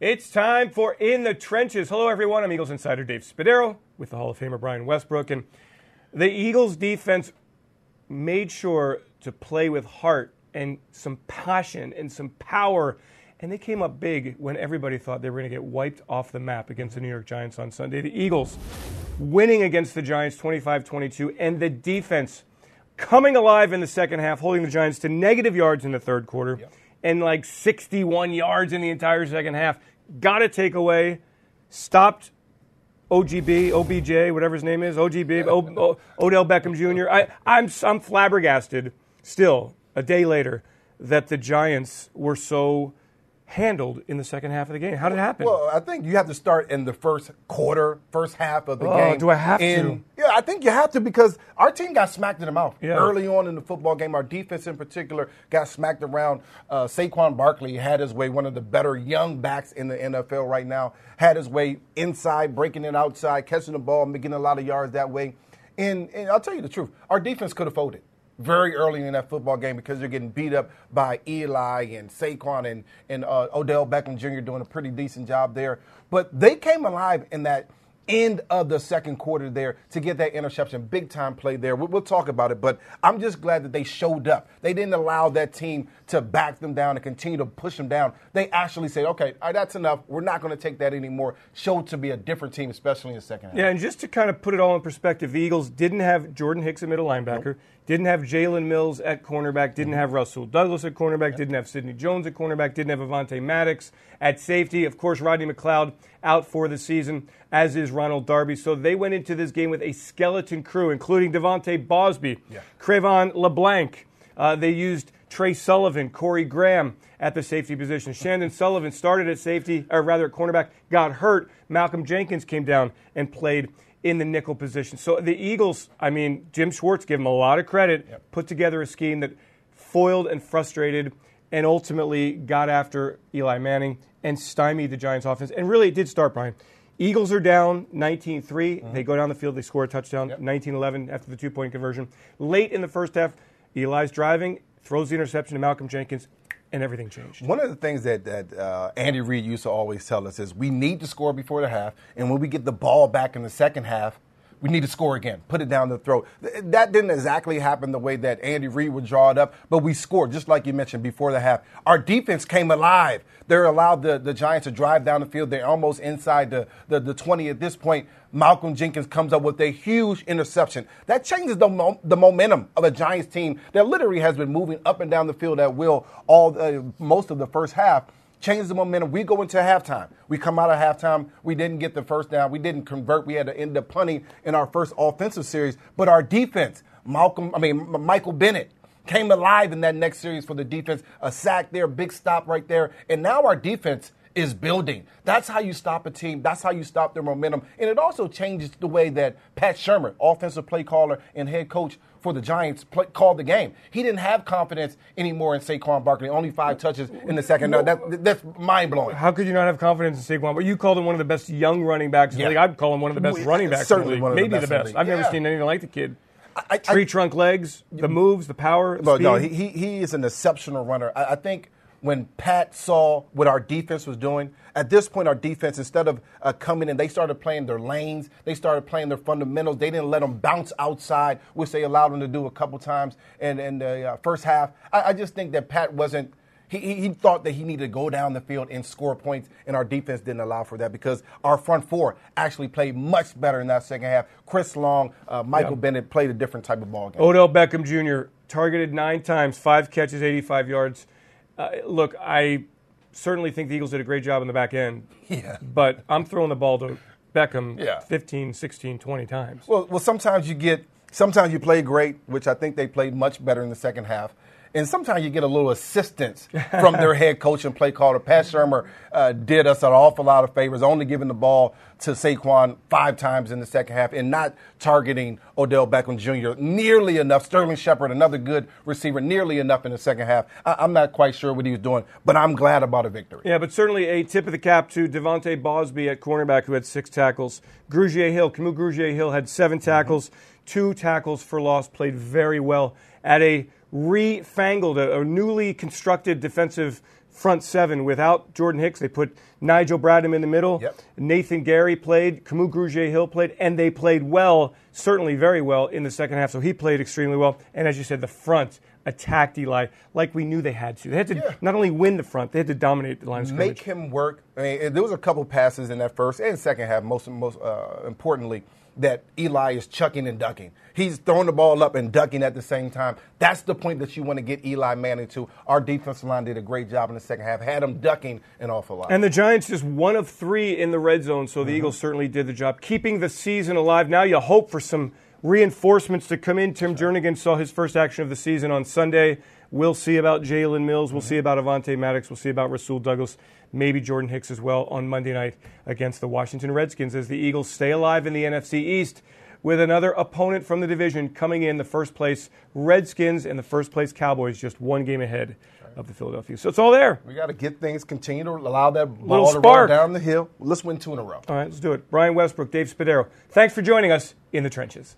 It's time for In the Trenches. Hello, everyone. I'm Eagles insider Dave Spadaro with the Hall of Famer Brian Westbrook. And the Eagles defense made sure to play with heart and some passion and some power. And they came up big when everybody thought they were going to get wiped off the map against the New York Giants on Sunday. The Eagles winning against the Giants 25 22, and the defense coming alive in the second half, holding the Giants to negative yards in the third quarter. Yep and like 61 yards in the entire second half. Got a takeaway, stopped OGB, OBJ, whatever his name is, OGB, o, o, Odell Beckham Jr. I, I'm, I'm flabbergasted still, a day later, that the Giants were so handled in the second half of the game? How did it happen? Well, I think you have to start in the first quarter, first half of the oh, game. Do I have and, to? Yeah, I think you have to because our team got smacked in the mouth yeah. early on in the football game. Our defense, in particular, got smacked around. Uh, Saquon Barkley had his way, one of the better young backs in the NFL right now, had his way inside, breaking it outside, catching the ball, making a lot of yards that way. And, and I'll tell you the truth, our defense could have folded very early in that football game because they're getting beat up by Eli and Saquon and, and uh, Odell Beckham Jr. doing a pretty decent job there. But they came alive in that end of the second quarter there to get that interception. Big time play there. We'll, we'll, talk about it, but I'm just glad that they showed up. They didn't allow that team to back them down and continue to push them down. They actually said, okay, right, that's enough. We're not going to take that anymore. Showed to be a different team, especially in the second half. Yeah, and just to kind of put it all in perspective, the Eagles didn't have Jordan Hicks at middle linebacker, nope. didn't have Jalen Mills at cornerback, didn't mm-hmm. have Rasul Douglas at cornerback, yep. didn't have Sidney Jones at cornerback, didn't have Avonte Maddox at safety. Of course, Rodney McLeod out for the season, as is Ronald Darby. So they went into this game with a skeleton crew, including De'Vante Bausby, yeah. Cre'Von LeBlanc. Uh, they used Tre Sullivan, Corey Graham at the safety position. Chandon Sullivan started at safety, or rather at cornerback, got hurt. Malcolm Jenkins came down and played in the nickel position. So the Eagles, I mean, Jim Schwartz gave them a lot of credit, yep. put together a scheme that foiled and frustrated and ultimately got after Eli Manning and stymied the Giants offense. And really, it did start, Brian. Eagles are down 19 3. Mm-hmm. They go down the field, they score a touchdown, yep. 19 11 after the two point conversion. Late in the first half, Eli's driving, throws the interception to Malcolm Jenkins, and everything changed. One of the things that, that uh, Andy Reid used to always tell us is we need to score before the half, and when we get the ball back in the second half, we need to score again, put it down the throat. That didn't exactly happen the way that Andy Reid would draw it up, but we scored, just like you mentioned before the half. Our defense came alive. They're allowed the, the Giants to drive down the field. They're almost inside the, the, the 20 at this point. Malcolm Jenkins comes up with a huge interception. That changes the, mo- the momentum of a Giants team that literally has been moving up and down the field at will all uh, most of the first half change the momentum. We go into halftime. We come out of halftime. We didn't get the first down. We didn't convert. We had to end up punting in our first offensive series. But our defense, Malcolm, I mean Michael Bennett, came alive in that next series for the defense. A sack there, big stop right there, and now our defense is building. That's how you stop a team. That's how you stop their momentum. And it also changes the way that Pat Shurmur, offensive play caller and head coach for the Giants, play, called the game. He didn't have confidence anymore in Saquon Barkley. Only five touches in the second. No, that, that's mind blowing. How could you not have confidence in Saquon? But you called him one of the best young running backs. Yeah. I'd call him one of the best we, running backs. Certainly, the one of maybe the best. The best. I've yeah. never seen anything like the kid. I, Tree trunk legs, the moves, the power. No, no, he, he is an exceptional runner. I, I think when Pat saw what our defense was doing, at this point, our defense, instead of uh, coming in, they started playing their lanes. They started playing their fundamentals. They didn't let them bounce outside, which they allowed them to do a couple times in, in the uh, first half. I, I, just think that Pat wasn't. He, he, thought that he needed to go down the field and score points, and our defense didn't allow for that because our front four actually played much better in that second half. Chris Long, uh, Michael yeah. Bennett played a different type of ball game. Odell Beckham Jr. targeted nine times, five catches, 85 yards. Uh, look, I certainly think the Eagles did a great job in the back end. Yeah. But I'm throwing the ball to Beckham yeah. 15, 16, 20 times. Well, well, sometimes you get, sometimes you play great, which I think they played much better in the second half and sometimes you get a little assistance from their head coach and play caller. Pat Shurmur uh, did us an awful lot of favors, only giving the ball to Saquon five times in the second half and not targeting Odell Beckham Jr. nearly enough. Sterling Shepard, another good receiver, nearly enough in the second half. I- am not quite sure what he was doing, but I'm glad about a victory. Yeah, but certainly a tip of the cap to De'Vante Bausby at cornerback, who had six tackles. Grugier Hill, Kamu Grugier Hill had seven tackles, mm-hmm. two tackles for loss, played very well at a refangled, a, a newly constructed defensive front seven without Jordan Hicks. They put Nigel Bradham in the middle. Yep. Nathan Gerry played. Camus Grugier Hill played, and they played well, certainly very well in the second half. So he played extremely well. And as you said, the front attacked Eli like we knew they had to. They had to Yeah. not only win the front, they had to dominate the line of scrimmage. make him work. I mean, there was a couple passes in that first and second half. Most, most uh, importantly, that Eli is chucking and ducking. He's throwing the ball up and ducking at the same time. That's the point that you want to get Eli Manning to. Our defensive line did a great job in the second half. Had him ducking an awful lot. And the Giants just one of three in the red zone, so Mm-hmm. the Eagles certainly did the job, keeping the season alive. Now you hope for some reinforcements to come in. Tim Jernigan saw his first action of the season on Sunday. We'll see about Jalen Mills. We'll see Mm-hmm. about Avonte Maddox. We'll see about Rasul Douglas. Maybe Jordan Hicks as well on Monday night against the Washington Redskins as the Eagles stay alive in the NFC East with another opponent from the division coming in the first place Redskins and the first place Cowboys just one game ahead of the Philadelphia. So it's all there. we got to get things, continue to allow that Little ball to roll spark. down the hill. Let's win two in a row. All right, let's do it. Brian Westbrook, Dave Spadaro. Thanks for joining us in the trenches.